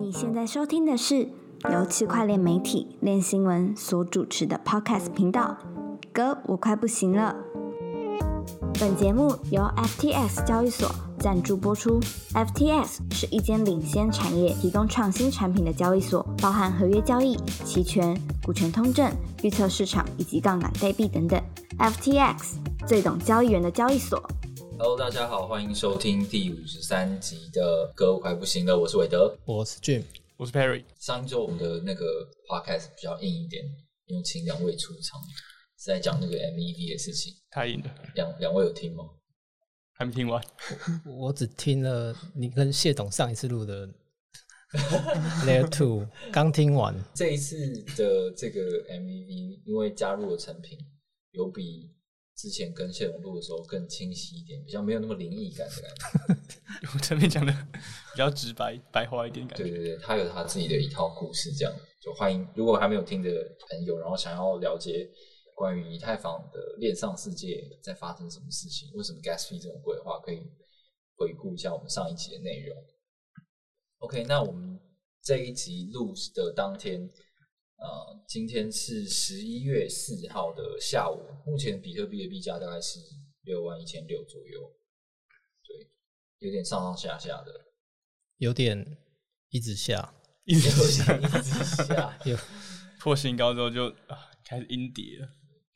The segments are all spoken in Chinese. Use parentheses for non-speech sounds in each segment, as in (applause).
你现在收听的是由区块链媒体链新闻所主持的 Podcast 频道。哥，我快不行了。本节目由 FTX 交易所赞助播出。FTX 是一间领先产业、提供创新产品的交易所，包含合约交易、期权、股权通证、预测市场以及杠杆代币等等。FTX 最懂交易员的交易所。Hello，大家好，欢迎收听第五十三集的《歌我快不行了》，我是韦德。我是 Jim，我是 Perry，上一周我们的那个 podcast 比较硬一点，因为请两位出场，是在讲那个 MEV 的事情。太硬了，两两位有听吗？还没听完。(laughs) 我只听了你跟谢董上一次录的 (laughs) Layer Two，刚听完，这一次的这个 MEV，因为加入了成品，有比之前跟谢总录的时候更清晰一点，比较没有那么灵异感的感觉。(laughs) 我这边讲的比较直白、白话一点感觉。对对对，他有他自己的一套故事，这样就欢迎。如果还没有听的朋友，然后想要了解关于以太坊的链上世界在发生什么事情，为什么 Gas Fee 这种规划，可以回顾一下我们上一集的内容。OK，那我们这一集录的当天，呃，今天是十一月四号的下午，目前比特币的币价大概是六万一千六左右，对，有点上上下下的。有点一直下，(laughs) 一直下一直下。有 (laughs) 破新高之后就啊开始阴跌了。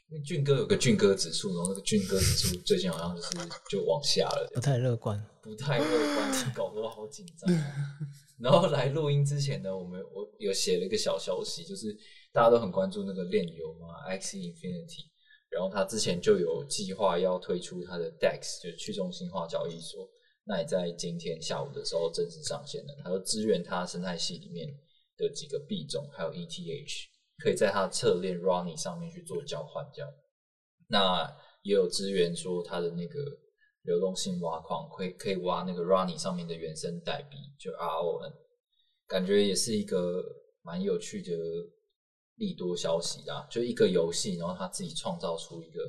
因为俊哥有个俊哥指数，然后那个俊哥指数最近好像就是就往下了，不太乐观。不太乐观，搞得我好紧张啊。(laughs) 然后来录音之前呢，我们我有写了一个小消息，就是大家都很关注那个链游嘛，X Infinity，然后他之前就有计划要推出他的 DEX，就是去中心化交易所，那也在今天下午的时候正式上线了，它就支援它生态系里面的几个币种，还有 ETH，可以在它的侧链 Ronnie 上面去做交换，这样。那也有支援说它的那个流动性挖矿，可以可以挖那个 Ronnie 上面的原生代币，就 RON，感觉也是一个蛮有趣的利多消息啦。就一个游戏，然后他自己创造出一个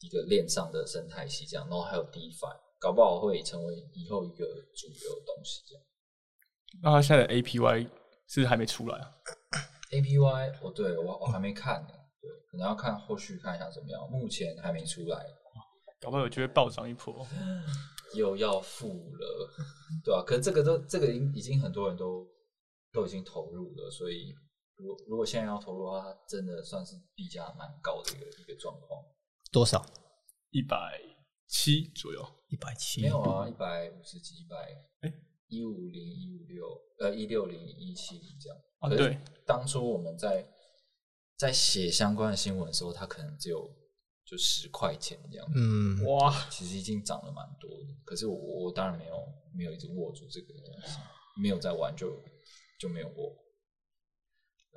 一个链上的生态系，这样，然后还有 DeFi，搞不好会成为以后一个主流的东西，这样。那他现在的 APY 是还没出来啊？APY，哦，对我我还没看呢，对，可能要看后续看一下怎么样，目前还没出来。搞不好有机会暴涨一波。(laughs) 又要付了，对啊，可是这个都这个已经已经很多人都都已经投入了，所以如果如果现在要投入的话，它真的算是币价蛮高的一个一个状况。多少？一百七左右。一百七。没有啊，一百五十几、一百哎一五零、一五六，呃，一六零、一七零这样。啊对当初我们在在写相关的新闻的时候，它可能只有就十块钱这样。嗯，哇，其实已经涨了蛮多的，可是我我当然没有没有一直握住这个东西，没有在玩就就没有握。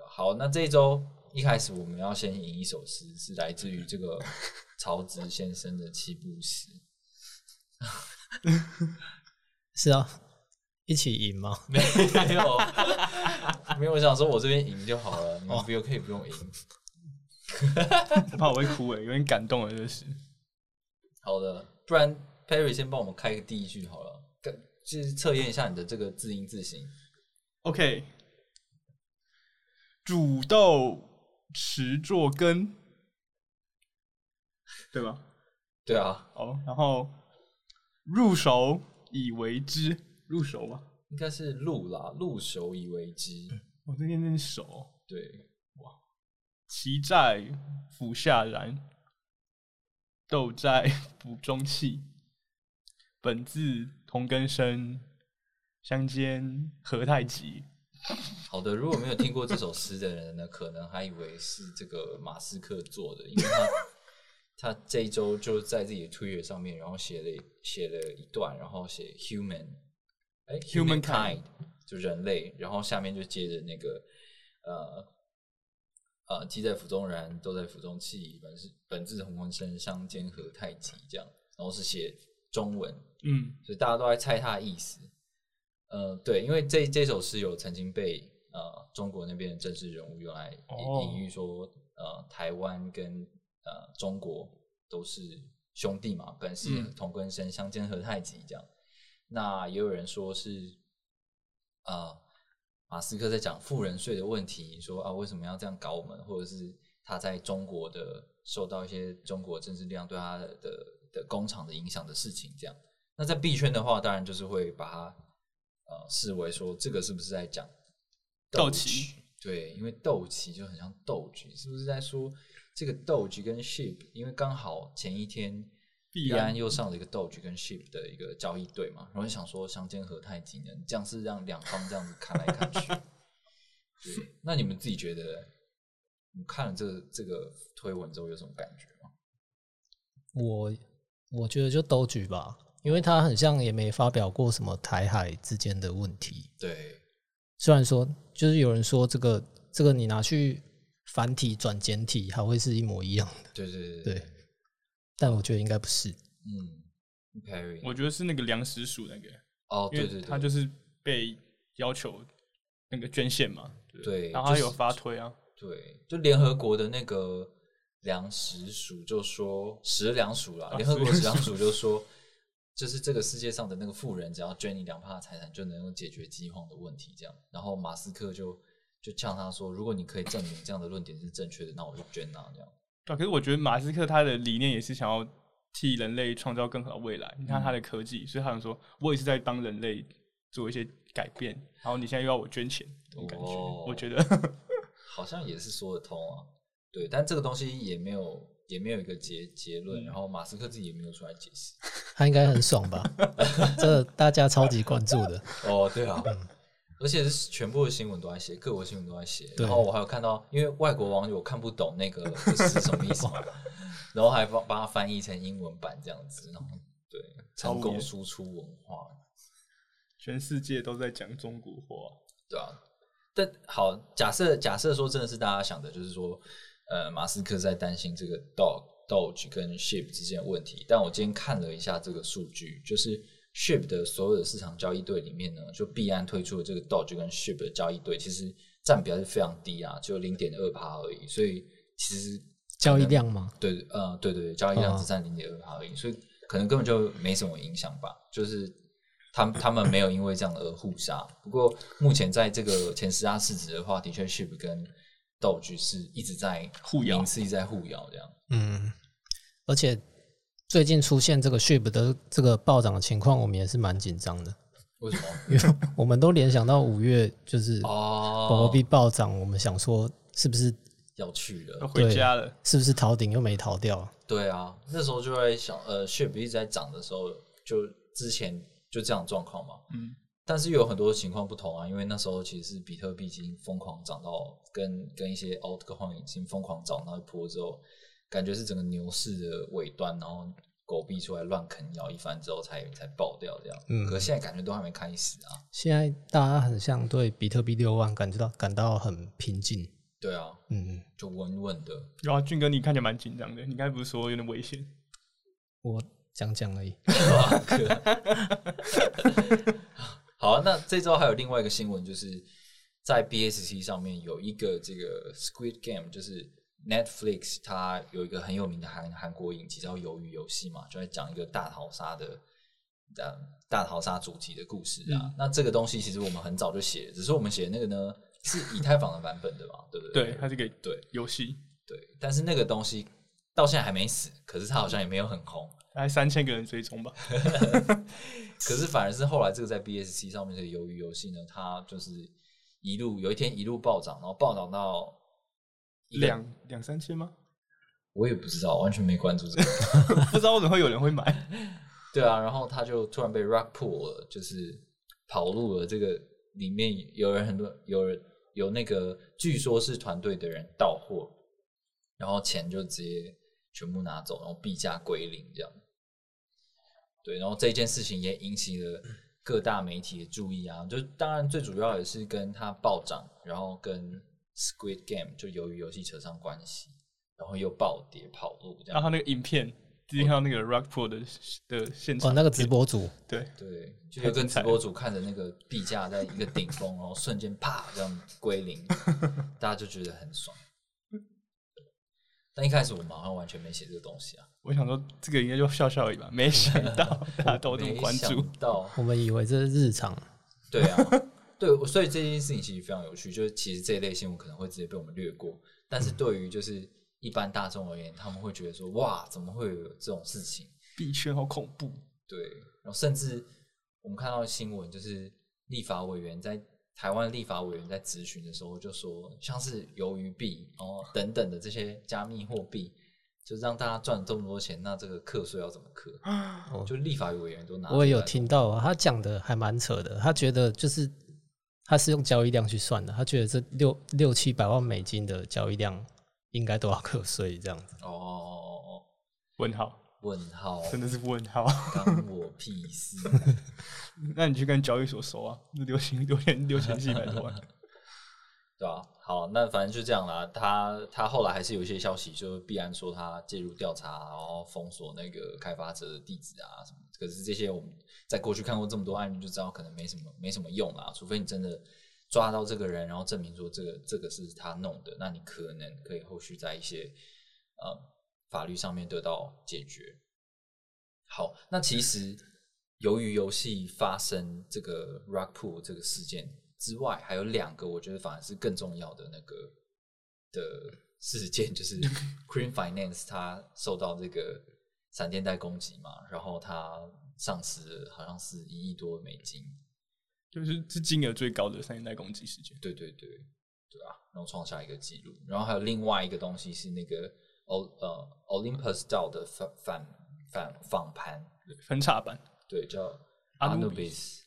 好，那这一周一开始我们要先吟一首诗，是来自于这个 (laughs) 曹植先生的七步诗。(laughs) 是啊，一起赢吗？没有，没有，我想说我这边赢就好了，(laughs) 你们不用可以不用赢。我 (laughs) 怕我会哭诶，有点感动了，这是。好的，不然 Perry 先帮我们开个第一句好了，跟就是测验一下你的这个字音字形。OK，煮豆持作羹，对吧？对啊，哦，然后入手以为之，入手吧。应该是入啦，入手以为之。我这边真手，对，其在釜下燃，豆在釜中泣。(laughs) 本自同根生，相煎何太急。(laughs) 好的，如果没有听过这首诗的人呢，可能还以为是这个马斯克做的，因为他 (laughs) 他这一周就在自己的 Twitter 上面，然后写了写了一段，然后写 human，哎 Humankind 就人类，然后下面就接着那个呃呃，鸡在釜中燃，都在釜中泣，本是本自同根生，相煎何太急，这样，然后是写中文，嗯，所以大家都在猜他的意思。呃，对，因为这这首诗有曾经被呃中国那边的政治人物用来哦隐喻说，呃，台湾跟呃中国都是兄弟嘛，本是嗯同根生，相煎何太急这样。那也有人说是，呃，马斯克在讲富人税的问题，说啊为什么要这样搞我们，或者是他在中国的受到一些中国政治力量对他的的的工厂的影响的事情，这样。那在币圈的话，当然就是会把它呃视为说这个是不是在讲斗棋？对，因为斗棋就很像斗局，是不是在说这个斗局跟 ship？因为刚好前一天币安又上了一个斗局跟 ship 的一个交易对嘛，然后想说相煎何太急呢？这样是让两方这样子看来看去。(laughs) 对，那你们自己觉得，你看了这个这个推文之后有什么感觉吗？我我觉得就斗局吧，因为他很像也没发表过什么台海之间的问题。对，虽然说就是有人说这个这个你拿去繁体转简体还会是一模一样的，对对对对，但我觉得应该不是。嗯，Perry，我觉得是那个粮食署那个，哦，对对对，他就是被要求那个捐献嘛，对，然后他有发推啊，对，就联合国的那个粮食署就说食粮署啦，啊联合国食食粮署就说，就是这个世界上的那个富人，只要捐你两帕财产，就能够解决饥荒的问题。这样，然后马斯克就就呛他说，如果你可以证明这样的论点是正确的，那我就捐啊，这样。对啊，可是我觉得马斯克他的理念也是想要替人类创造更好的未来。你看嗯他的科技，所以他想说，我也是在帮人类做一些改变，然后你现在又要我捐钱，这种感觉，哦我觉得 (laughs) 好像也是说得通啊。对，但这个东西也没有也没有一个结结论，嗯然后马斯克自己也没有出来解释。(laughs) 他应该很爽吧？(laughs) 这大家超级关注的。哦，对啊，而且是全部的新闻都在写，各国新闻都在写。然后我还有看到，因为外国网友看不懂那个 (laughs) 是什么意思嘛，然后还帮帮他翻译成英文版这样子，然后对成功输出文化，全世界都在讲中国话。对啊。但好，假设假设说真的是大家想的，就是说，呃，马斯克在担心这个 dog Doge 跟 Ship 之间的问题。但我今天看了一下这个数据，就是 Ship 的所有的市场交易对里面呢，就币安推出的这个 Doge 跟 Ship 的交易对，其实占比还是非常低啊，只有零点二趴而已。所以其实交易量吗？对，呃，对对对，交易量哦只占零点二趴而已，所以可能根本就没什么影响吧。就是他们他们没有因为这样而互杀。不过目前在这个前十大市值的话，的确 Ship 跟 Doge 是一直在互咬名次一直在互咬这样。嗯，而且最近出现这个 SHIB 的这个暴涨的情况，我们也是蛮紧张的，为什么？因为我们都联想到五月就是哦，狗狗币暴涨，我们想说是不是要去了要。回家了，是不是逃顶又没逃掉？对啊，那时候就在想，呃，Ship 一直在涨的时候，就之前就这样的状况嘛。嗯，但是有很多情况不同啊，因为那时候其实是比特币已经疯狂涨到跟跟一些 altcoin 已经疯狂涨到一波之后，感觉是整个牛市的尾端，然后狗币出来乱啃咬一番之后才才爆掉这样。嗯可是现在感觉都还没开始啊。现在大家很像对比特币六万感觉到感到很平静。对啊，嗯，就稳稳的。然后俊哥你看起来蛮紧张的，你刚才不是说有点危险？我讲讲而已。(laughs) 好啊，那这周还有另外一个新闻，就是在 BSC 上面有一个这个 Squid Game，就是 Netflix 它有一个很有名的韩韩国影集叫《鱿鱼游戏》嘛，就在讲一个大逃杀的呃大逃杀主题的故事啊。那这个东西其实我们很早就写，只是我们写的那个呢是以太坊的版本的嘛，(laughs) 对不对？对，它是个对游戏，对，但是那个东西到现在还没死，可是它好像也没有很红。大概三千个人追踪吧。(laughs) 可是反而是后来这个在 BSC 上面的鱿鱼游戏呢，它就是一路有一天一路暴涨，然后暴涨到两两三千吗？我也不知道，完全没关注这个。(laughs) 不知道为什么会有人会买。(laughs) 对啊，然后他就突然被 rug pool 了，就是跑路了。这个里面有人很多，有人有那个据说是团队的人到货，然后钱就直接全部拿走，然后币价归零这样。对，然后这件事情也引起了各大媒体的注意啊。就当然最主要也是跟它暴涨，然后跟 Squid Game 就由于游戏扯上关系，然后又暴跌跑路这样。然后那个影片，之前看到那个 Rock Pro 的的现场哦，那个直播主，对，对，就有个直播主看着那个币价在一个顶峰，然后瞬间啪这样归零，(laughs) 大家就觉得很爽。但一开始我们好像完全没写这个东西啊，我想说这个应该就笑笑而已吧，没想到 (laughs) 大家都这么没关注想。到，我们以为这是日常，对啊，对，我所以这件事情其实非常有趣，就是其实这一类新闻可能会直接被我们略过，但是对于就是一般大众而言，他们会觉得说，哇，怎么会有这种事情？币圈好恐怖，对，然后甚至我们看到新闻，就是立法委员在台湾立法委员在质询的时候就说，像是鱿鱼币哦等等的这些加密货币，就让大家赚这么多钱，那这个课税要怎么课？哦就立法委员都拿，我也有，听到啊，他讲的还蛮扯的。他觉得就是他是用交易量去算的，他觉得这六六七百万美金的交易量应该都要课税这样子。哦问号，问号，真的是问号。关我屁事。(laughs) 那你去跟交易所收啊，六千六千六千七百多万。对啊，好，那反正就这样啦。他他后来还是有一些消息，就必然说他介入调查，然后封锁那个开发者的地址啊什么。可是这些我们在过去看过这么多案例，就知道可能没什么没什么用啦。除非你真的抓到这个人，然后证明说这个这个是他弄的，那你可能可以后续在一些呃法律上面得到解决。好，那其实由于游戏发生这个 rug pull 这个事件之外，还有两个我觉得反而是更重要的那个的事件，就是 (laughs) Cream Finance 它受到这个闪电贷攻击嘛，然后它上市了好像是一亿多美金，就是是金额最高的闪电贷攻击事件。对对对对啊，然后创下一个记录。然后还有另外一个东西是那个 O 呃 Olympus DAO 的反反反访盘，对分叉版，对，叫 Anubis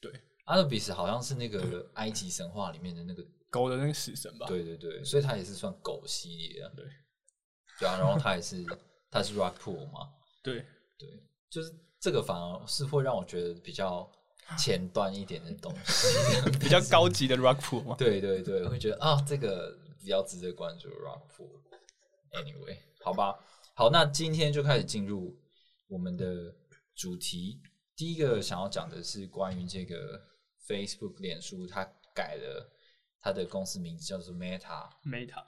Anubis。对，Anubis 好像是那个埃及神话里面的那个，狗的那个死神吧？对对对，所以他也是算狗系列啊。对对啊，然后他也是 (laughs) 他是 Rock Pool 嘛，对，对，就是这个反而是会让我觉得比较前端一点的东西，(laughs) 比较高级的 rock pool 嘛。(laughs) 对对对，会觉得啊，这个比较值得关注 Rock Pool。Anyway，好吧，好，那今天就开始进入我们的主题。第一个想要讲的是关于这个 Facebook 脸书，它改了它的公司名字叫做 Meta，Meta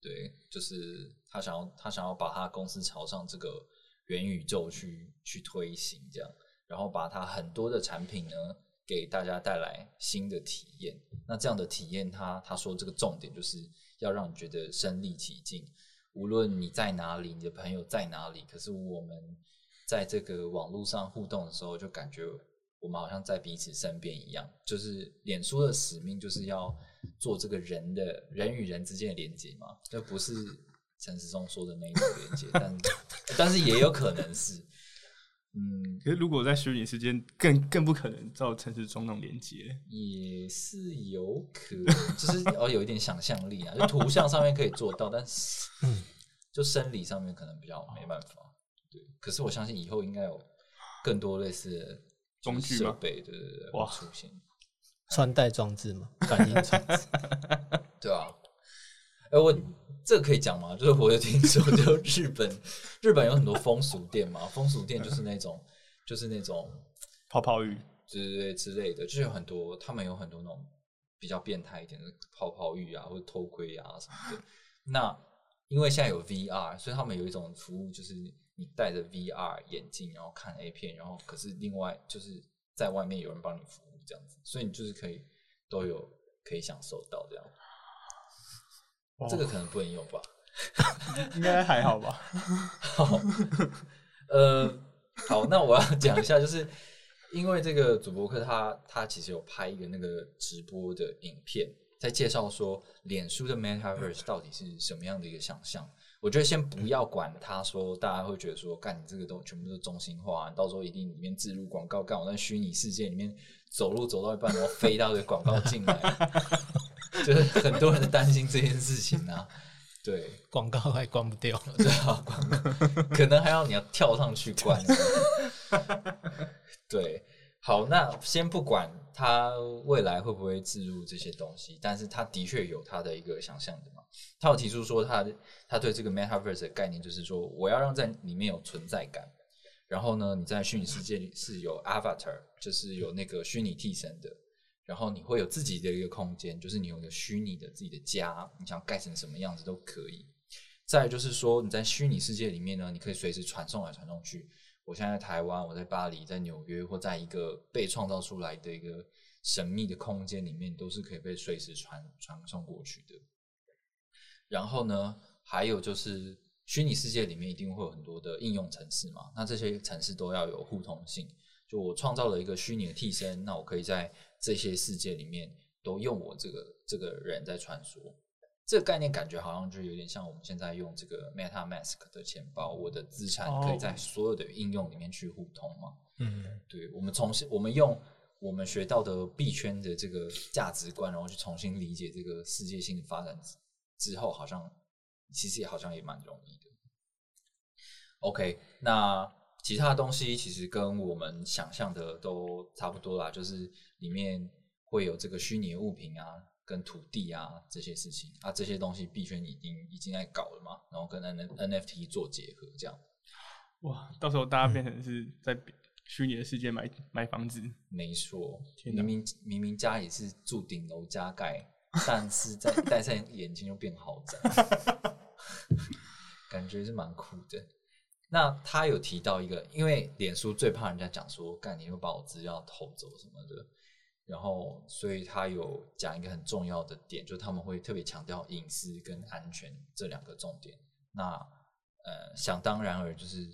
对，就是他想要他想要把他公司朝上这个元宇宙去去推行，这样，然后把他很多的产品呢给大家带来新的体验。那这样的体验他，他说这个重点就是要让你觉得身临其境，无论你在哪里，你的朋友在哪里，可是我们在这个网络上互动的时候，就感觉我们好像在彼此身边一样。就是脸书的使命就是要做这个人的人与人之间的连接嘛，这不是陈时中说的那一种连接，但 (laughs) 但是也有可能是，嗯，可是如果在虚拟世界，更更不可能造成是中那种连接。也是有可能，就是要有一点想象力啊，就图像上面可以做到，但是 (laughs) 就生理上面可能比较没办法。对，可是我相信以后应该有更多类似的就是工具吗设备，对对对，哇会出现，穿戴装置嘛，(laughs) 感应装置。对啊。哎、我这个可以讲吗？就是我有听说，就日本，日本有很多风俗店嘛，风俗店就是那种，就是那种泡泡浴，对对对之类的，就是有很多他们有很多那种比较变态一点的泡泡浴啊，或者偷窥啊什么的。那因为现在有 VR，所以他们有一种服务，就是你戴着 VR 眼镜，然后看 A 片，然后可是另外就是在外面有人帮你服务这样子，所以你就是可以都有可以享受到这样。这个可能不能用吧？(laughs) 应该还好吧？好，呃，好，那我要讲一下，就是因为这个主播课他他其实有拍一个那个直播的影片，在介绍说脸书的 Metaverse 到底是什么样的一个想象。我觉得先不要管他说，大家会觉得说，干你这个都全部都是中心化，到时候一定里面植入广告，干我在虚拟世界里面走路走到一半，然后飞到个广告进来，(laughs) 就是很多人担心这件事情啊。对，广告还关不掉，对啊，广告可能还要你要跳上去关。(laughs) 对，好，那先不管他未来会不会置入这些东西，但是他的确有他的一个想象的嘛。他有提出说他，他对这个 metaverse 的概念就是说，我要让在里面有存在感。然后呢，你在虚拟世界里是有 avatar，就是有那个虚拟替身的。然后你会有自己的一个空间，就是你有一个虚拟的自己的家，你想盖成什么样子都可以。再就是说，你在虚拟世界里面呢，你可以随时传送来传送去。我现在在台湾，我在巴黎，在纽约，或在一个被创造出来的一个神秘的空间里面，都是可以被随时传传送过去的。然后呢，还有就是虚拟世界里面一定会有很多的应用程式嘛，那这些程式都要有互通性。就我创造了一个虚拟的替身，那我可以在这些世界里面都用我这个这个人在穿梭。这个概念感觉好像就有点像我们现在用这个 MetaMask 的钱包，我的资产可以在所有的应用里面去互通嘛？嗯，对，我们重新我们用我们学到的币圈的这个价值观，然后去重新理解这个世界性的发展之之后，好像其实也好像也蛮容易的。OK，那其他的东西其实跟我们想象的都差不多啦，就是里面会有这个虚拟物品啊。跟土地啊这些事情啊，这些东西币圈已经已经在搞了嘛，然后跟 N NFT 做结合，这样。哇，到时候大家变成是在虚拟的世界买买房子。没错，明明明明家里是住顶楼加盖，但是在 (laughs) 戴上眼镜就变豪宅，感觉是蛮酷的。那他有提到一个，因为脸书最怕人家讲说，干你又把我资料偷走什么的。然后，所以他有讲一个很重要的点，就是他们会特别强调隐私跟安全这两个重点。那呃，想当然而就是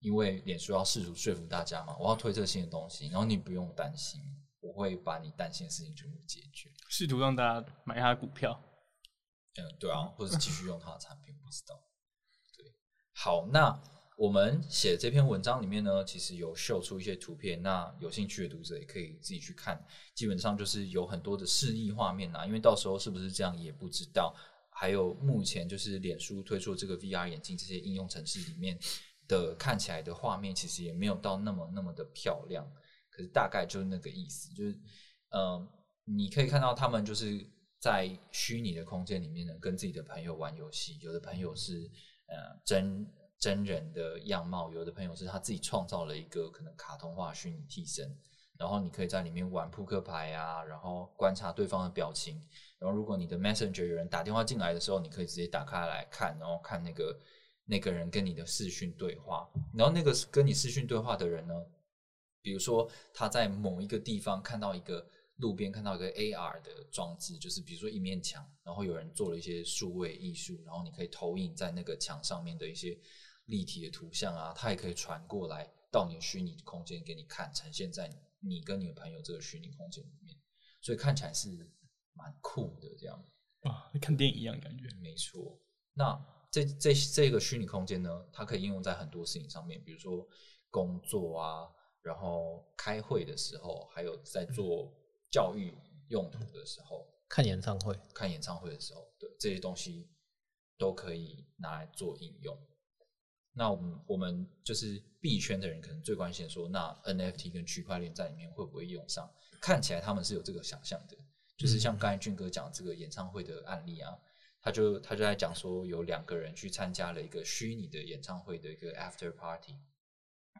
因为脸书要试图说服大家嘛，我要推这新的东西，然后你不用担心，我会把你担心的事情全部解决，试图让大家买他的股票。嗯，对啊，或者继续用他的产品，不知道。(laughs) 对，好，那。我们写这篇文章里面呢，其实有秀出一些图片，那有兴趣的读者也可以自己去看。基本上就是有很多的示意画面啊，因为到时候是不是这样也不知道。还有目前就是脸书推出这个 VR 眼镜这些应用程式里面的看起来的画面，其实也没有到那么那么的漂亮。可是大概就是那个意思，就是嗯，你可以看到他们就是在虚拟的空间里面呢，跟自己的朋友玩游戏。有的朋友是呃真。真人的样貌，有的朋友是他自己创造了一个可能卡通化虚拟替身，然后你可以在里面玩扑克牌啊，然后观察对方的表情，然后如果你的 Messenger 有人打电话进来的时候，你可以直接打开来看，然后看那个那个人跟你的视讯对话，然后那个跟你视讯对话的人呢，比如说他在某一个地方看到一个。路边看到一个 AR 的装置，就是比如说一面墙，然后有人做了一些数位艺术，然后你可以投影在那个墙上面的一些立体的图像啊，它也可以传过来到你的虚拟空间给你看，呈现在你跟你的朋友这个虚拟空间里面，所以看起来是蛮酷的这样。啊，看电影一样感觉。没错。那这这这个虚拟空间呢，它可以应用在很多事情上面，比如说工作啊，然后开会的时候，还有在做。教育用途的时候，看演唱会，看演唱会的时候，对这些东西都可以拿来做应用。那我们我们就是币圈的人，可能最关心说，那 NFT 跟区块链在里面会不会用上？看起来他们是有这个想象的，就是像刚才俊哥讲这个演唱会的案例啊，他就他就在讲说，有两个人去参加了一个虚拟的演唱会的一个 after party，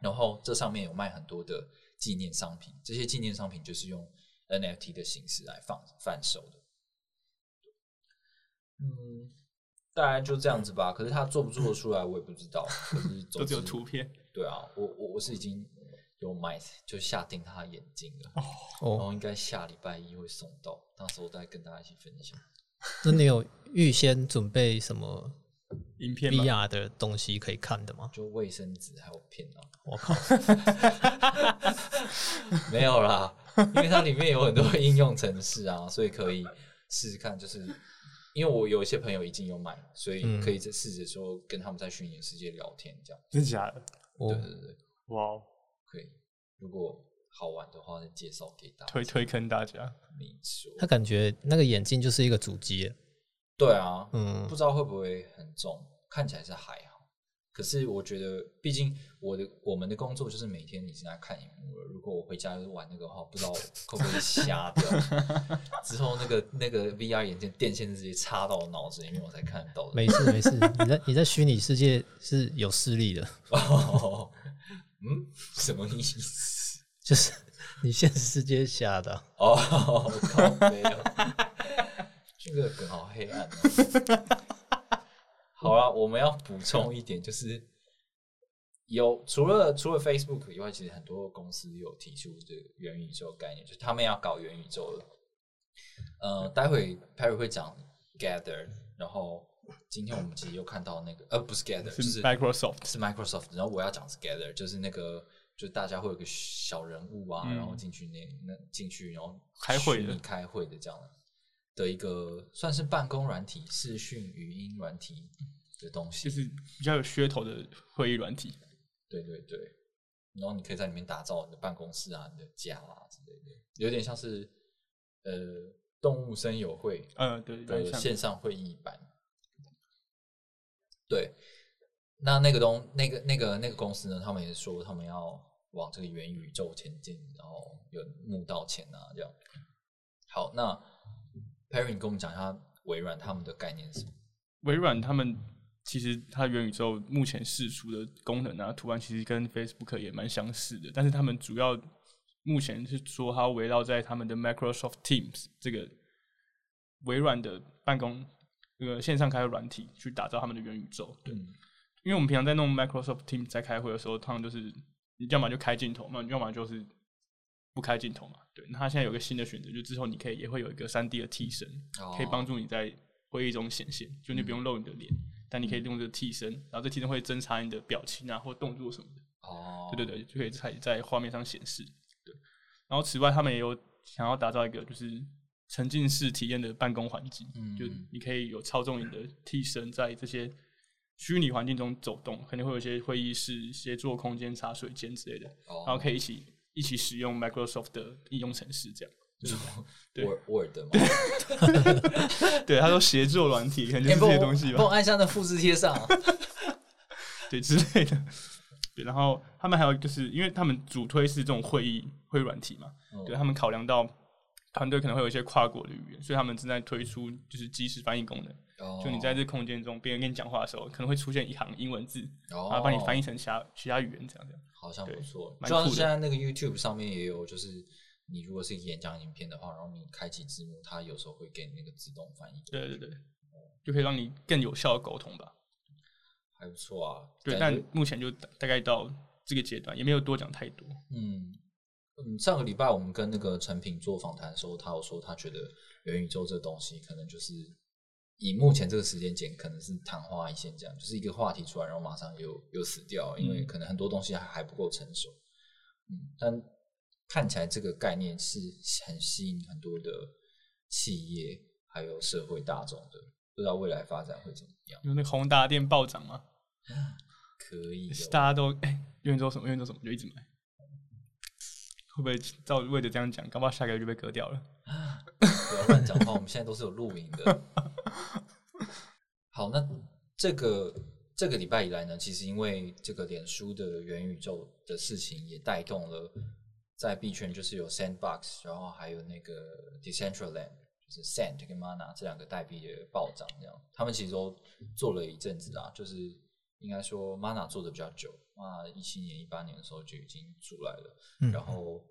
然后这上面有卖很多的纪念商品，这些纪念商品就是用。NFT 的形式来放贩售的，嗯，大概就这样子吧。可是他做不做得出来，我也不知道。可是 (laughs) 都只有图片。对啊，我我我是已经有买，就下定他的眼镜了。哦，然后应该下礼拜一会送到，到时候再跟大家一起分享。那你有预先准备什么影片 VR 的东西可以看的吗？就卫生纸还有片啊。我靠，(laughs) 没有啦。因为它里面有很多应用程式啊，所以可以试试看。就是因为我有一些朋友已经有买，所以可以再试着说跟他们在虚拟世界聊天，这样。真的假的？对对对，哇，可以。如果好玩的话，再介绍给大家，推推坑大家。没错。他感觉那个眼镜就是一个主机。对啊，嗯，不知道会不会很重，看起来是还好。可是我觉得，毕竟我的我们的工作就是每天你是在看荧幕了。如果我回家玩那个话，不知道会不会瞎掉。(laughs) 之后那个那个 VR 眼镜电线直接插到我脑子里面，我才看得到。(laughs) 没事没事，你在你在虚拟世界是有视力的。哦，嗯，什么意思？(laughs) 就是你现实世界瞎的。哦，靠，没有。这个梗好黑暗。好了，我们要补充一点，就是有除了除了 Facebook 以外，其实很多公司有提出这个元宇宙概念，就是他们要搞元宇宙了。呃，待会 Perry 会讲 Gather，然后今天我们其实又看到那个呃不是 Gather，就是是 Microsoft 是 Microsoft，然后我要讲 Together，就是那个，就是大家会有个小人物啊，嗯然后进去那那进去，然后开会的开会的这样的一个算是办公软体、视讯语音软体的东西，就是比较有噱头的会议软体。对对对，然后你可以在里面打造你的办公室啊、你的家啊之类的，有点像是呃动物森友会嗯，对，的线上会议版。对，那那个东那个那个那个公司呢，他们也说他们要往这个元宇宙前进，然后有募到钱啊，这样。好，那 Perry，你跟我们讲一下微软他们的概念是什么？微软他们其实它元宇宙目前试出的功能啊、图案，其实跟 Facebook 也蛮相似的，但是他们主要目前是说它围绕在他们的 Microsoft Teams 这个微软的办公这个线上开会软体去打造他们的元宇宙。对，嗯因为我们平常在弄 Microsoft Teams 在开会的时候，通常就是你要么就开镜头嘛，要么就是不开镜头嘛。对，那它现在有个新的选择，就之后你可以也会有一个三 D 的替身，可以帮助助你在会议中显现，就你不用露你的脸，但你可以用这个替身，然后这替身会侦查你的表情啊或动作什么的。哦，对对对，就可以在在画面上显示。对，然后此外，他们也有想要打造一个就是沉浸式体验的办公环境，嗯就你可以有操纵你的替身在这些虚拟环境中走动，肯定会有一些会议室、协作空间、茶水间之类的，哦，然后可以一起一起使用 Microsoft 的应用程式，这样。对 Word Word 嘛，(laughs) 对，他说协作软体，可能就哎是这些东西吧帮。我按一下那复制贴上。(laughs) 对之类的。对，然后他们还有就是，因为他们主推是这种会议会议软体嘛，嗯对他们考量到团队可能会有一些跨国的语言，所以他们正在推出就是即时翻译功能。哦就你在这空间中，别人跟你讲话的时候，可能会出现一行英文字，哦然后帮你翻译成其他其他语言，这样这样。好像不对错。就像现在那个 YouTube 上面也有，就是你如果是演讲影片的话，然后你开启字幕，它有时候会给你那个自动翻译。对对对，就可以让你更有效的沟通吧。还不错啊。对，但目前就大大概到这个阶段，也没有多讲太多。嗯嗯，上个礼拜我们跟那个陈品做访谈的时候，他有说他觉得元宇宙这个东西可能就是以目前这个时间点，可能是昙花一现这样，就是一个话题出来，然后马上又又死掉，因为嗯可能很多东西还还不够成熟。嗯，但看起来这个概念是很吸引很多的企业还有社会大众的，不知道未来发展会怎么样。有那个宏达电暴涨吗，可以哦，大家都哎，元宇宙什么元宇宙什么就一直买，会不会照为了这样讲，搞不好下个月就被割掉了？不要乱讲话，我们现在都是有录影的。(laughs) 好，那这个这个礼拜以来呢，其实因为这个脸书的元宇宙的事情，也带动了在币圈就是有 Sandbox，然后还有那个 Decentraland，就是 Sand 跟 Mana 这两个代币的暴涨，这样他们其实都做了一阵子啊，就是应该说 Mana 做的比较久，Mana 一七年、一八年的时候就已经出来了，嗯然后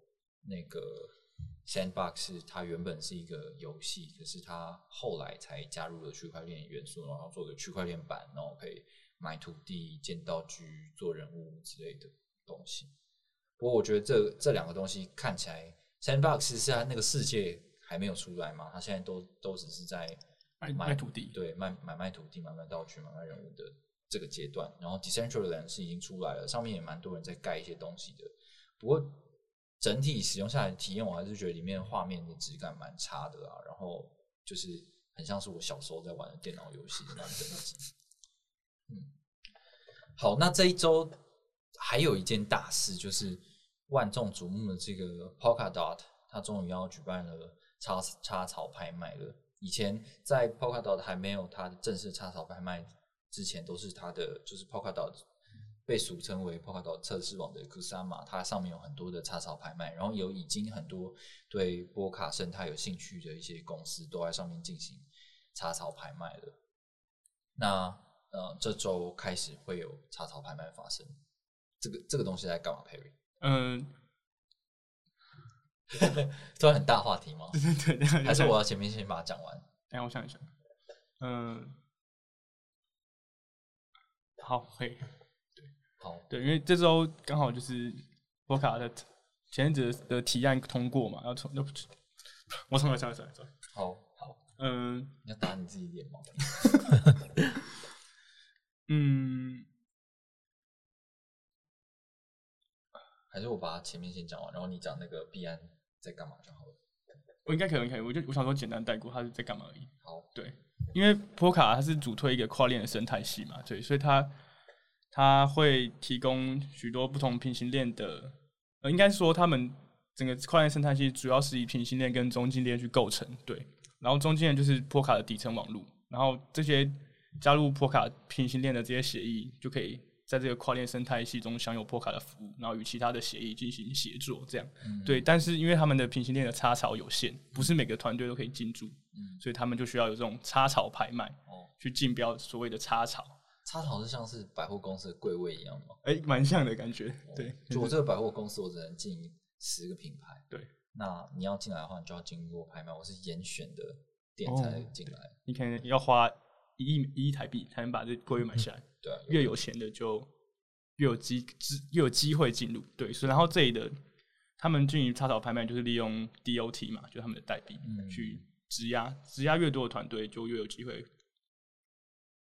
那个 Sandbox 它原本是一个游戏，可是它后来才加入了区块链元素，然后做个区块链版，然后可以买土地、建道具、做人物之类的东西。不过我觉得这这两个东西看起来，Sandbox 是它那个世界还没有出来嘛，它现在都都只是在卖卖土地对，卖买卖土地、买卖道具、买卖人物的这个阶段。然后 Decentraland 是已经出来了，上面也蛮多人在盖一些东西的。不过整体使用下来体验，我还是觉得里面画面的质感蛮差的啊。然后就是很像是我小时候在玩的电脑游戏的那种等级。嗯，好，那这一周还有一件大事，就是万众瞩目的这个 Polkadot，它终于要举办了插插槽拍卖了。以前在 Polkadot 还没有它的正式插槽拍卖之前，都是它的就是 Polkadot 被俗称为 Polkadot 测试网的 Kusama，它上面有很多的插槽拍卖，然后有已经很多对波卡生态有兴趣的一些公司都在上面进行插槽拍卖了。那呃，这周开始会有插槽拍卖发生。这个这个东西在干嘛？Perry，嗯，(laughs) 突然很大话题吗？对对，还是我要前面先把它讲完？哎，我想一想，嗯，好，可以。好，对，因为这周刚好就是波卡的前阵子的提案通过嘛，要从要不 (laughs) 我从来，重来，重来，重来。好，嗯你要打你自己脸吗？(laughs) 嗯，还是我把它前面先讲完，然后你讲那个币安在干嘛就好了。我应该可能可以，我就我想说简单带过他是在干嘛而已。好，对，因为波卡它是主推一个跨链的生态系嘛，对，所以它它会提供许多不同平行链的，呃，应该说他们整个跨链生态系主要是以平行链跟中间链去构成，对，然后中间链就是波卡的底层网络，然后这些加入波卡平行链的这些协议就可以。在这个跨链生态系中享有波卡的服务，然后与其他的协议进行协作，这样、嗯对。但是因为他们的平行链的插槽有限，不是每个团队都可以进驻，嗯，所以他们就需要有这种插槽拍卖，哦，去竞标所谓的插槽，插槽是像是百货公司的柜位一样吗？哎、蛮像的感觉。对，就我 (laughs) 这个百货公司，我只能进十个品牌。对，那你要进来的话，你就要经过拍卖，我是严选的店才哦进来。你可能要花一亿一亿台币才能把这柜位买下来，对啊，越有钱的就越有机机越有机会进入。对，所以然后这里的他们进行插槽拍卖，就是利用 DOT 嘛，就是他们的代币、嗯去质押，质押越多的团队就越有机会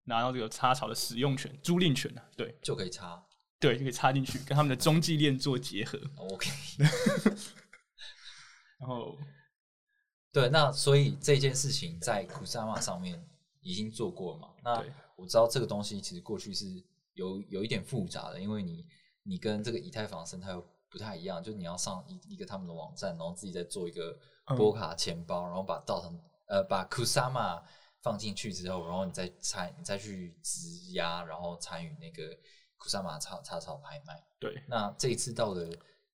拿到这个插槽的使用权、租赁权啊。对就可以插。对，就可以插进去，跟他们的中继链做结合，哦 OK，(laughs) 然后 (laughs) 对，那所以这件事情在 Kusama 上面已经做过了嘛？那对我知道这个东西其实过去是有有一点复杂的，因为你你跟这个以太坊生态又不太一样，就是你要上一一个他们的网站，然后自己再做一个嗯波卡钱包，然后把到成呃把 Kusama 放进去之后，然后你再参你再去质押，然后参与那个 Kusama 插插槽拍卖。对。那这一次到了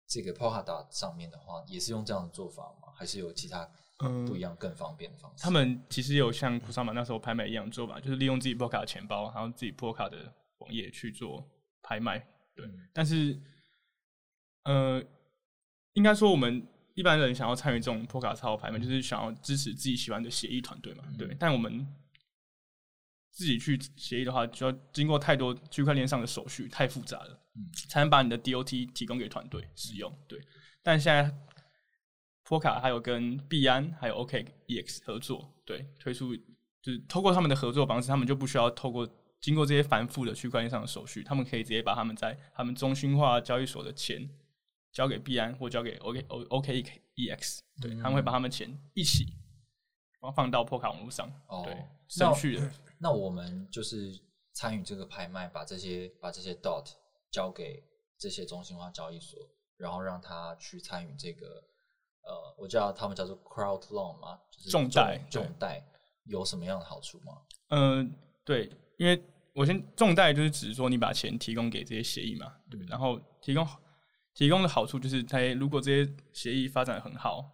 这个 Polkadot 上面的话，也是用这样的做法吗？还是有其他嗯不一样、更方便的方式？他们其实有像库萨玛那时候拍卖一样做吧，就是利用自己波卡的钱包，然后自己波卡的网页去做拍卖。对，嗯但是呃，应该说我们一般人想要参与这种破卡超拍卖，就是想要支持自己喜欢的协议团队嘛。嗯对，但我们自己去协议的话，就要经过太多区块链上的手续，太复杂了，嗯才能把你的 DOT 提供给团队使用。对，但现在波卡还有跟币安还有 OKEX 合作，对，推出就是透过他们的合作方式，他们就不需要透过经过这些繁复的区块链上的手续，他们可以直接把他们在他们中心化交易所的钱交给币安或交给 OK O OKEX，对，他们会把他们钱一起然后放到破卡网络上，哦对，去了。那我们就是参与这个拍卖，把这些把这些 dot 交给这些中心化交易所，然后让他去参与这个呃，我叫他们叫做 crowd loan 嘛，就是重贷重贷有什么样的好处吗？嗯，对，因为我先重贷就是指说你把钱提供给这些协议嘛，对，然后提供提供的好处就是，它如果这些协议发展得很好，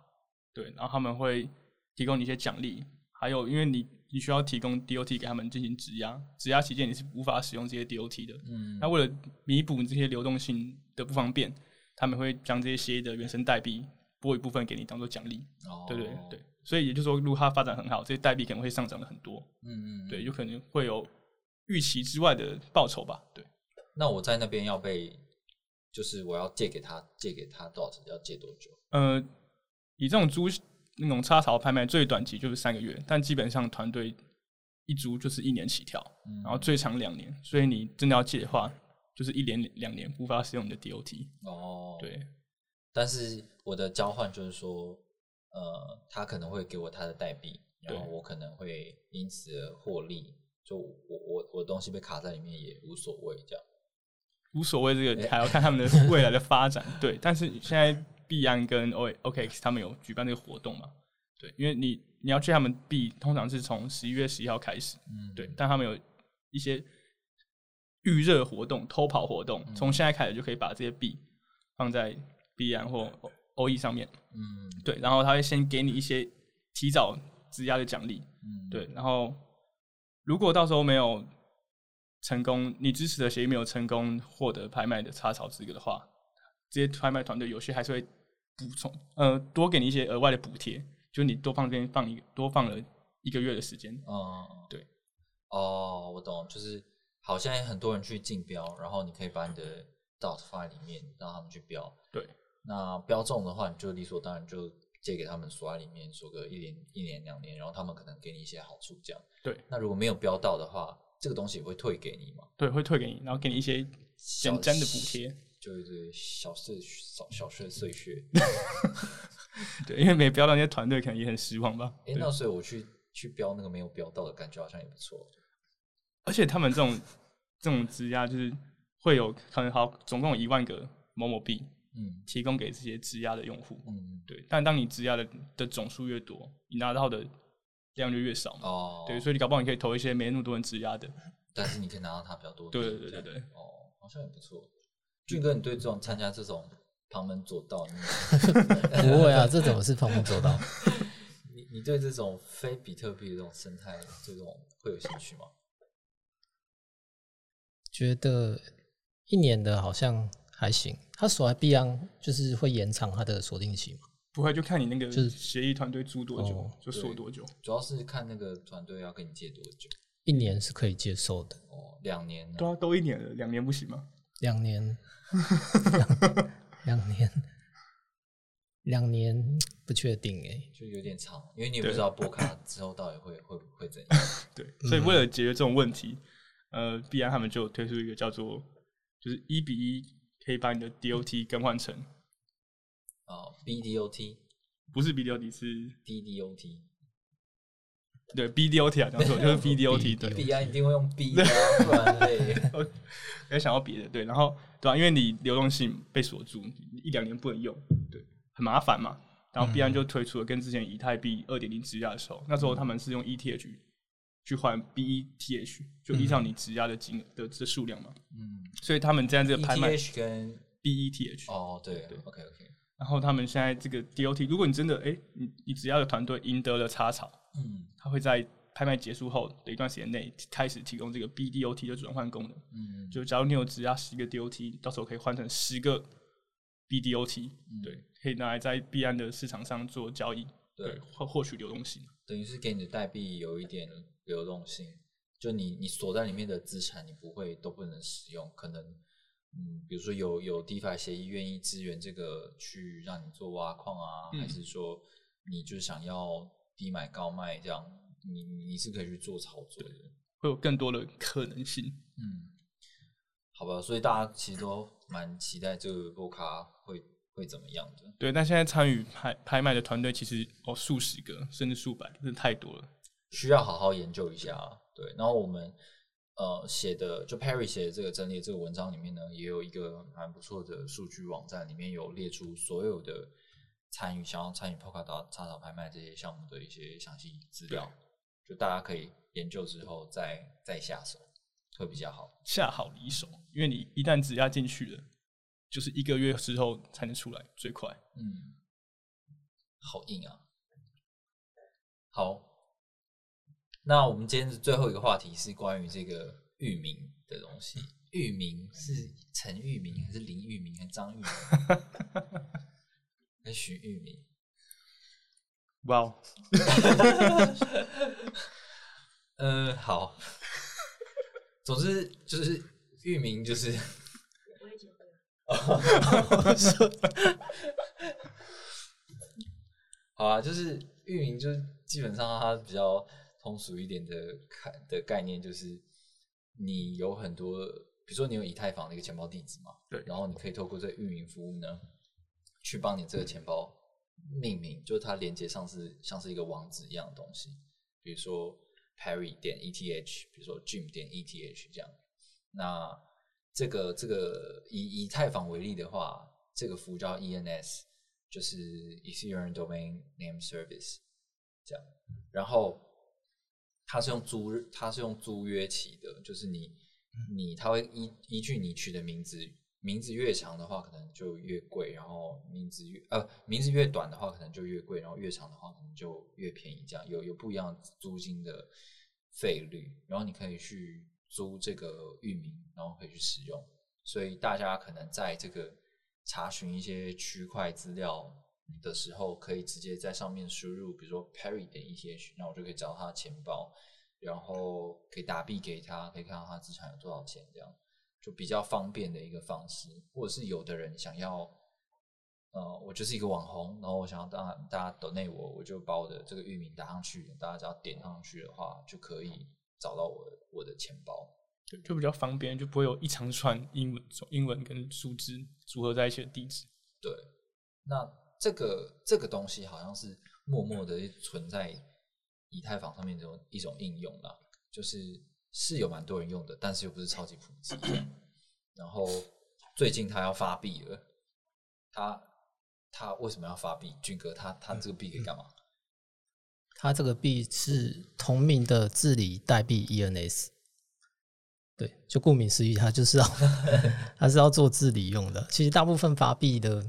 对，然后他们会提供你一些奖励，还有因为你你需要提供 DOT 给他们进行质押，质押期间你是无法使用这些 DOT 的，嗯。那为了弥补这些流动性的不方便，他们会将这些协议的原生代币拨一部分给你当做奖励，哦，对对对，所以也就是说，如果它发展很好，这些代币可能会上涨的很多，嗯嗯，对，有可能会有预期之外的报酬吧。对，那我在那边要被，就是我要借给他，借给他多少钱要借多久？呃，以这种租那种插槽拍卖，最短期就是三个月，但基本上团队一租就是一年起跳，嗯然后最长两年。所以你真的要借的话，就是一年两年无法使用你的 DOT。哦，，对，但是我的交换就是说，呃，他可能会给我他的代币，然后我可能会因此而获利，就我我我的东西被卡在里面也无所谓，这样。无所谓这个，还要看他们的未来的发展。对，(laughs) 但是现在币安跟 O OKX 他们有举办这个活动嘛？对，因为你你要去他们币，通常是从十一月十一号开始，嗯，对，但他们有一些预热活动、偷跑活动，从现在开始就可以把这些币放在币安或 O E 上面，嗯。对，然后他会先给你一些提早质押的奖励，嗯，对，然后如果到时候没有成功，你支持的协议没有成功获得拍卖的插槽资格的话，这些拍卖团队有些还是会补充，呃，多给你一些额外的补贴，就你多放这边放一个多放了一个月的时间，嗯，对。哦，我懂，就是好，像有很多人去竞标，然后你可以把你的 dot 放在里面，让他们去标。对，那标中的话，你就理所当然就借给他们锁在里面，锁个一年、一年、两年，然后他们可能给你一些好处，这样。对，那如果没有标到的话，这个东西也会退给你吗？对，会退给你，然后给你一些简单的补贴。就是小碎小小碎碎屑。(laughs) 对，因为没标到那些团队可能也很失望吧。哎、对那所以我去去标那个没有标到的感觉好像也不错。而且他们这种这种质押就是会有可能好，总共有一万个某某币嗯提供给这些质押的用户。嗯，对，但当你质押的的总数越多，你拿到的量就越少嘛。哦，对，所以你搞不好你可以投一些没那么多人质押的。但是你可以拿到它比较多的对对对对哦，好像也不错。俊哥，你对这种参加这种旁门左道，(laughs) 不会啊，这怎么是旁门左道？(laughs) 你你对这种非比特币的这种生态，这种会有兴趣吗？觉得一年的好像还行，它锁在币安就是会延长它的锁定期嘛。不会就看你那个就是协议团队租多久哦就锁多久。主要是看那个团队要跟你借多久。一年是可以接受的，哦，两年呢？对啊，都一年了，两年不行吗？两年，(laughs) 两两年，两年不确定哎、就有点长，因为你也不对知道波卡之后到底会会会怎样。(laughs) 对，所以为了解决这种问题，呃，必然他们就推出一个叫做就是一比一可以把你的 DOT 更换成哦，BDOT、不是 BDOT 是 DDOT，对 BDOT 啊，讲错 (laughs) 就是 BDOT 对，币安一定会用 B 的啊，不然累。(laughs) 没想到别的对，然后对啊、因为你流动性被锁住，你一两年不能用，对，很麻烦嘛。然后币安就推出了跟之前以太币二点零质押的时候，那时候他们是用 ETH 去换 BETH，就依照你质押的金额的这数量嘛。嗯。所以他们这个拍卖，ETH 跟 BETH，哦，对对，OK OK，然后他们现在这个 DOT，如果你真的哎，你你只要有团队赢得了插草，嗯他会在拍卖结束后的一段时间内开始提供这个 BDOT 的转换功能。嗯，就假如你有质押十个 DOT，到时候可以换成十个 BDOT，、嗯对，可以拿来在币安的市场上做交易，对，获获取流动性。等于是给你的代币有一点流动性，就你你锁在里面的资产，你不会都不能使用，可能嗯，比如说有有 DeFi 协议愿意支援这个去让你做挖矿啊，嗯还是说你就是想要低买高卖这样，你你你是可以去做操作的，会有更多的可能性。嗯，好吧，所以大家其实都蛮期待这个波卡会会怎么样的，对，但现在参与拍拍卖的团队其实哦数十个甚至数百个，真的太多了。需要好好研究一下啊。对，然后我们呃写的就 Perry 写的这个整理的这个文章里面呢，也有一个蛮不错的数据网站，里面有列出所有的参与想要参与 Polkadot 插草拍卖这些项目的一些详细资料，就大家可以研究之后再再下手，会比较好。下好离手，因为你一旦质押进去了，就是一个月之后才能出来，最快。嗯，好硬啊。好，那我们今天的最后一个话题是关于这个域名的东西。域名是陈域名还是林域名还是张域名？(laughs) 还是许域名？哇哦，嗯，(laughs) 好，总之就是域名就是。(laughs) 好啊，就是域名，就是基本上它比较通俗一点的看的概念，就是你有很多，比如说你有以太坊的一个钱包地址嘛，对然后你可以透过这个域名服务呢，去帮你这个钱包命名，就是它连接上是像是一个网址一样的东西，比如说 Perry 点 ETH，比如说 Jim 点 ETH 这样。那这个这个以以太坊为例的话，这个服务叫 ENS，就是 Ethereum Domain Name Service 这样。然后它是用租它是用租约期的，就是你你它会依依据你取的名字，名字越长的话可能就越贵，然后名字越呃名字越短的话可能就越贵，然后越长的话可能就越便宜，这样有有不一样的租金的费率，然后你可以去租这个域名，然后可以去使用。所以大家可能在这个查询一些区块资料的时候，可以直接在上面输入，比如说 Perry 点 ETH，那我就可以找到他的钱包。然后可以打币给他，可以看到他资产有多少钱，这样就比较方便的一个方式。或者是有的人想要，呃，我就是一个网红，然后我想要当大家 donate 我，我就把我的这个域名打上去，大家只要点上去的话，就可以找到我我的钱包。就就比较方便，就不会有一长串英文英文跟数字组合在一起的地址。对，那这个这个东西好像是默默的存在以太坊上面这种一种应用啦，就是是有蛮多人用的，但是又不是超级普及。然后最近他要发币了，他他为什么要发币？俊哥，他他这个币可以干嘛？他这个币是同名的治理代币 ENS。对，就顾名思义，它就是要 (laughs) 它是要做治理用的。其实大部分发币的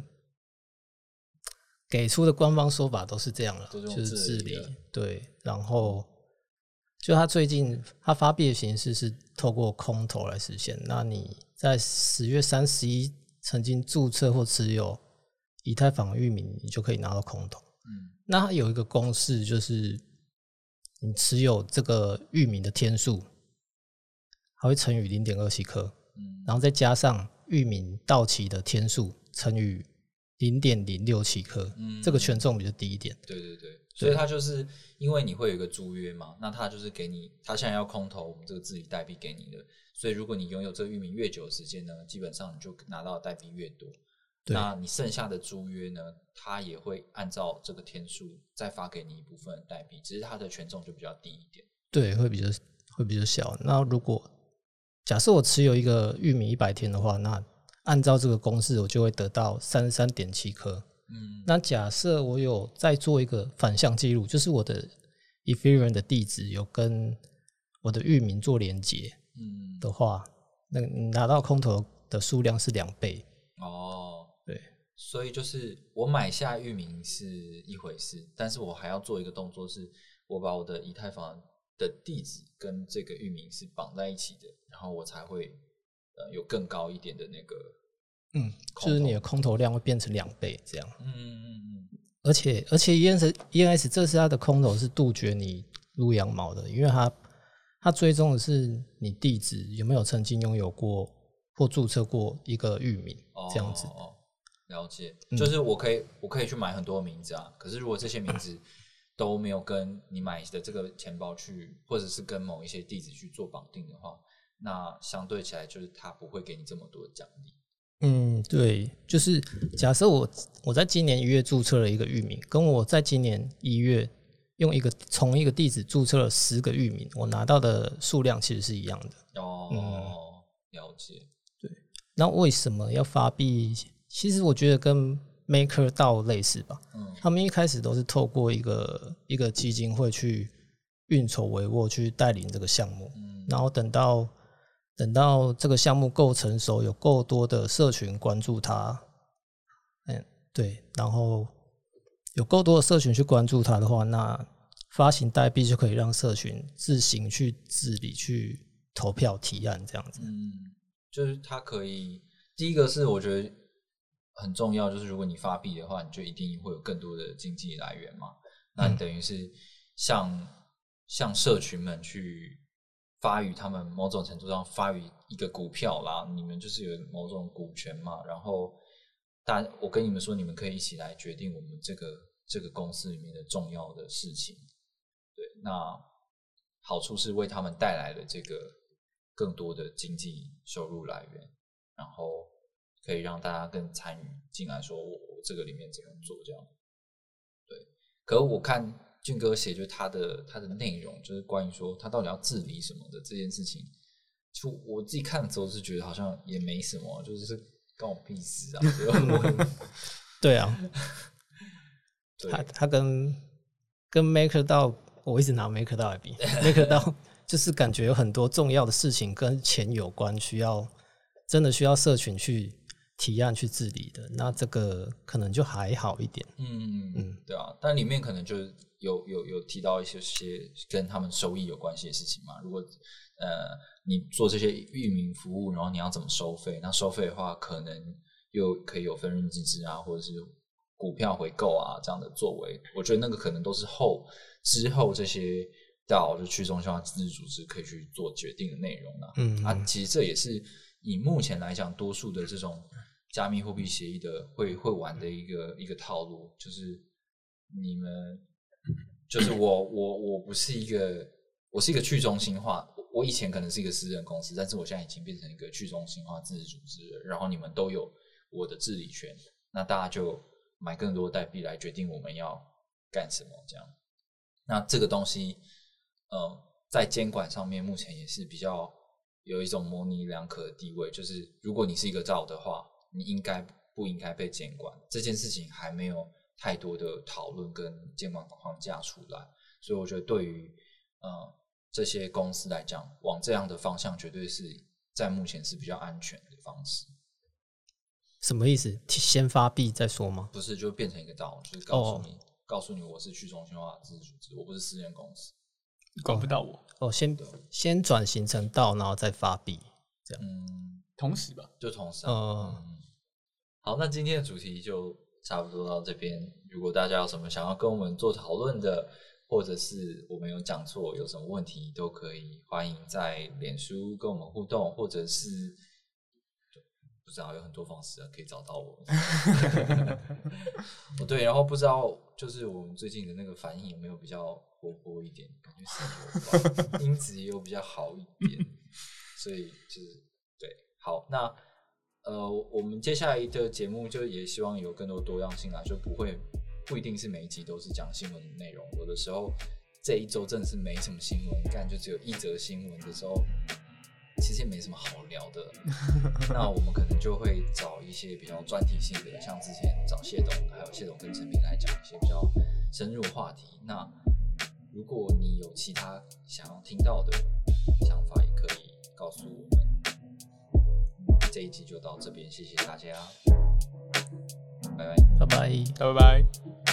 给出的官方说法都是这样了，就是治理。对，然后就他最近他发币的形式是透过空投来实现。那你在十月三十一曾经注册或持有以太坊域名，你就可以拿到空投。嗯那它有一个公式，就是你持有这个域名的天数，还会乘以零点二七颗，嗯然后再加上域名到期的天数乘以零点零六七克，嗯这个权重比较低一点。对对对，所以它就是因为你会有一个租约嘛，那它就是给你，它现在要空投我们这个自己代币给你的，所以如果你拥有这个域名越久的时间呢，基本上你就拿到的代币越多。那你剩下的租约呢，它也会按照这个天数再发给你一部分的代币，只是它的权重就比较低一点。对，会比较会比较小。那如果假设我持有一个域名一百天的话，那按照这个公式，我就会得到三十三点七颗。嗯那假设我有再做一个反向记录，就是我的 Ethereum 的地址有跟我的域名做连接嗯，的话，那你拿到空投的数量是两倍。哦，对，所以就是我买下域名是一回事，但是我还要做一个动作，是我把我的以太坊的地址跟这个域名是绑在一起的，然后我才会呃有更高一点的那个，嗯，就是你的空投量会变成两倍这样。嗯嗯嗯而且而且 ENS ENS 这次它的空投是杜绝你撸羊毛的，因为它它追踪的是你地址有没有曾经拥有过或注册过一个域名哦，这样子。哦，了解，嗯就是我可以我可以去买很多名字啊，可是如果这些名字都没有跟你买的这个钱包去，或者是跟某一些地址去做绑定的话，那相对起来就是他不会给你这么多奖励。嗯，对，就是假设我我在今年一月注册了一个域名，跟我在今年一月用一个从一个地址注册了十个域名，我拿到的数量其实是一样的。哦，嗯了解。对那为什么要发币？其实我觉得跟 Maker 道类似吧。嗯他们一开始都是透过一个一个基金会去运筹帷幄，去带领这个项目。嗯然后等到等到这个项目够成熟，有够多的社群关注它，嗯，对，然后有够多的社群去关注它的话，那发行代币就可以让社群自行去治理、去投票、提案这样子。嗯，就是它可以，第一个是我觉得很重要，就是如果你发币的话，你就一定会有更多的经济来源嘛。那你等于是向向社群们去发于他们某种程度上发于一个股票啦，你们就是有某种股权嘛。然后，大我跟你们说，你们可以一起来决定我们这个这个公司里面的重要的事情。对，那好处是为他们带来了这个更多的经济收入来源，然后可以让大家更参与进来，说我我这个里面怎么做这样。对，可我看俊哥写，就是他的他的内容，就是关于说他到底要治理什么的这件事情，就我自己看的时候是觉得好像也没什么，就是关我屁事啊。(laughs) 对啊，对他他跟跟 Maker 到，我一直拿 Maker 到来比，(laughs) Maker 到就是感觉有很多重要的事情跟钱有关，需要真的需要社群去提案去治理的。那这个可能就还好一点。嗯嗯嗯对啊，但里面可能就有有有提到一些些跟他们收益有关系的事情嘛。如果呃你做这些域名服务，然后你要怎么收费？那收费的话，可能又可以有分润机制啊，或者是股票回购啊这样的作为。我觉得那个可能都是后之后这些到就去中心化自治组织可以去做决定的内容啊。嗯啊，其实这也是以目前来讲，多数的这种加密货币协议的会会玩的一个一个套路，就是你们 (clears throat) 就是我我我不是一个我是一个去中心化，我我以前可能是一个私人公司，但是我现在已经变成一个去中心化自治组织了，然后你们都有我的治理权，那大家就买更多代币来决定我们要干什么，这样。那这个东西，呃，在监管上面目前也是比较有一种模棱两可的地位，就是如果你是一个造的话，你应该不应该被监管？这件事情还没有太多的讨论跟监管框架出来，所以我觉得对于呃这些公司来讲，往这样的方向绝对是在目前是比较安全的方式，什么意思？先发币再说吗？不是就变成一个道，就是告诉哦你，告诉你我是去中心化自治组织，我不是私人公司。你管不到我，哦，先先转型成道，然后再发币。嗯，同时吧。就同时、啊。哦嗯，好，那今天的主题就差不多到这边。如果大家有什么想要跟我们做讨论的，或者是我们有讲错有什么问题，都可以欢迎在脸书跟我们互动，或者是不知道有很多方式啊可以找到我们。(laughs) 哦对，然后不知道就是我们最近的那个反应有没有比较活泼一点，感觉是有吧，音质也有比较好一点，所以就是对，好，那呃，我们接下来的节目就也希望有更多多样性啦，就不会不一定是每一集都是讲新闻的内容，有的时候这一周真的是没什么新闻干，就只有一则新闻的时候，其实也没什么好聊的。那我们可能就会找一些比较专题性的，像之前找谢董，还有谢董跟陈平来讲一些比较深入话题。那如果你有其他想要听到的想法，也可以告诉我们。这一集就到这边，谢谢大家，拜拜。拜拜。拜拜。